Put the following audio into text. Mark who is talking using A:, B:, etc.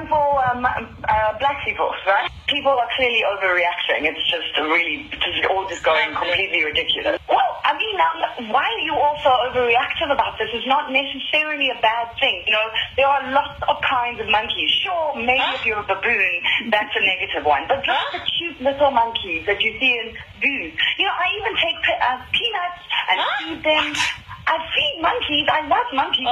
A: example, for um, uh, uh, black people, right? People are clearly overreacting. It's just really, just all just going completely ridiculous. Well, I mean, now why are you also overreactive about this? It's not necessarily a bad thing. You know, there are lots of kinds of monkeys. Sure, maybe if you're a baboon, that's a negative one. But look at the cute little monkeys that you see in zoos. You know, I even take pe- uh, peanuts and feed them. I feed monkeys. I love monkeys.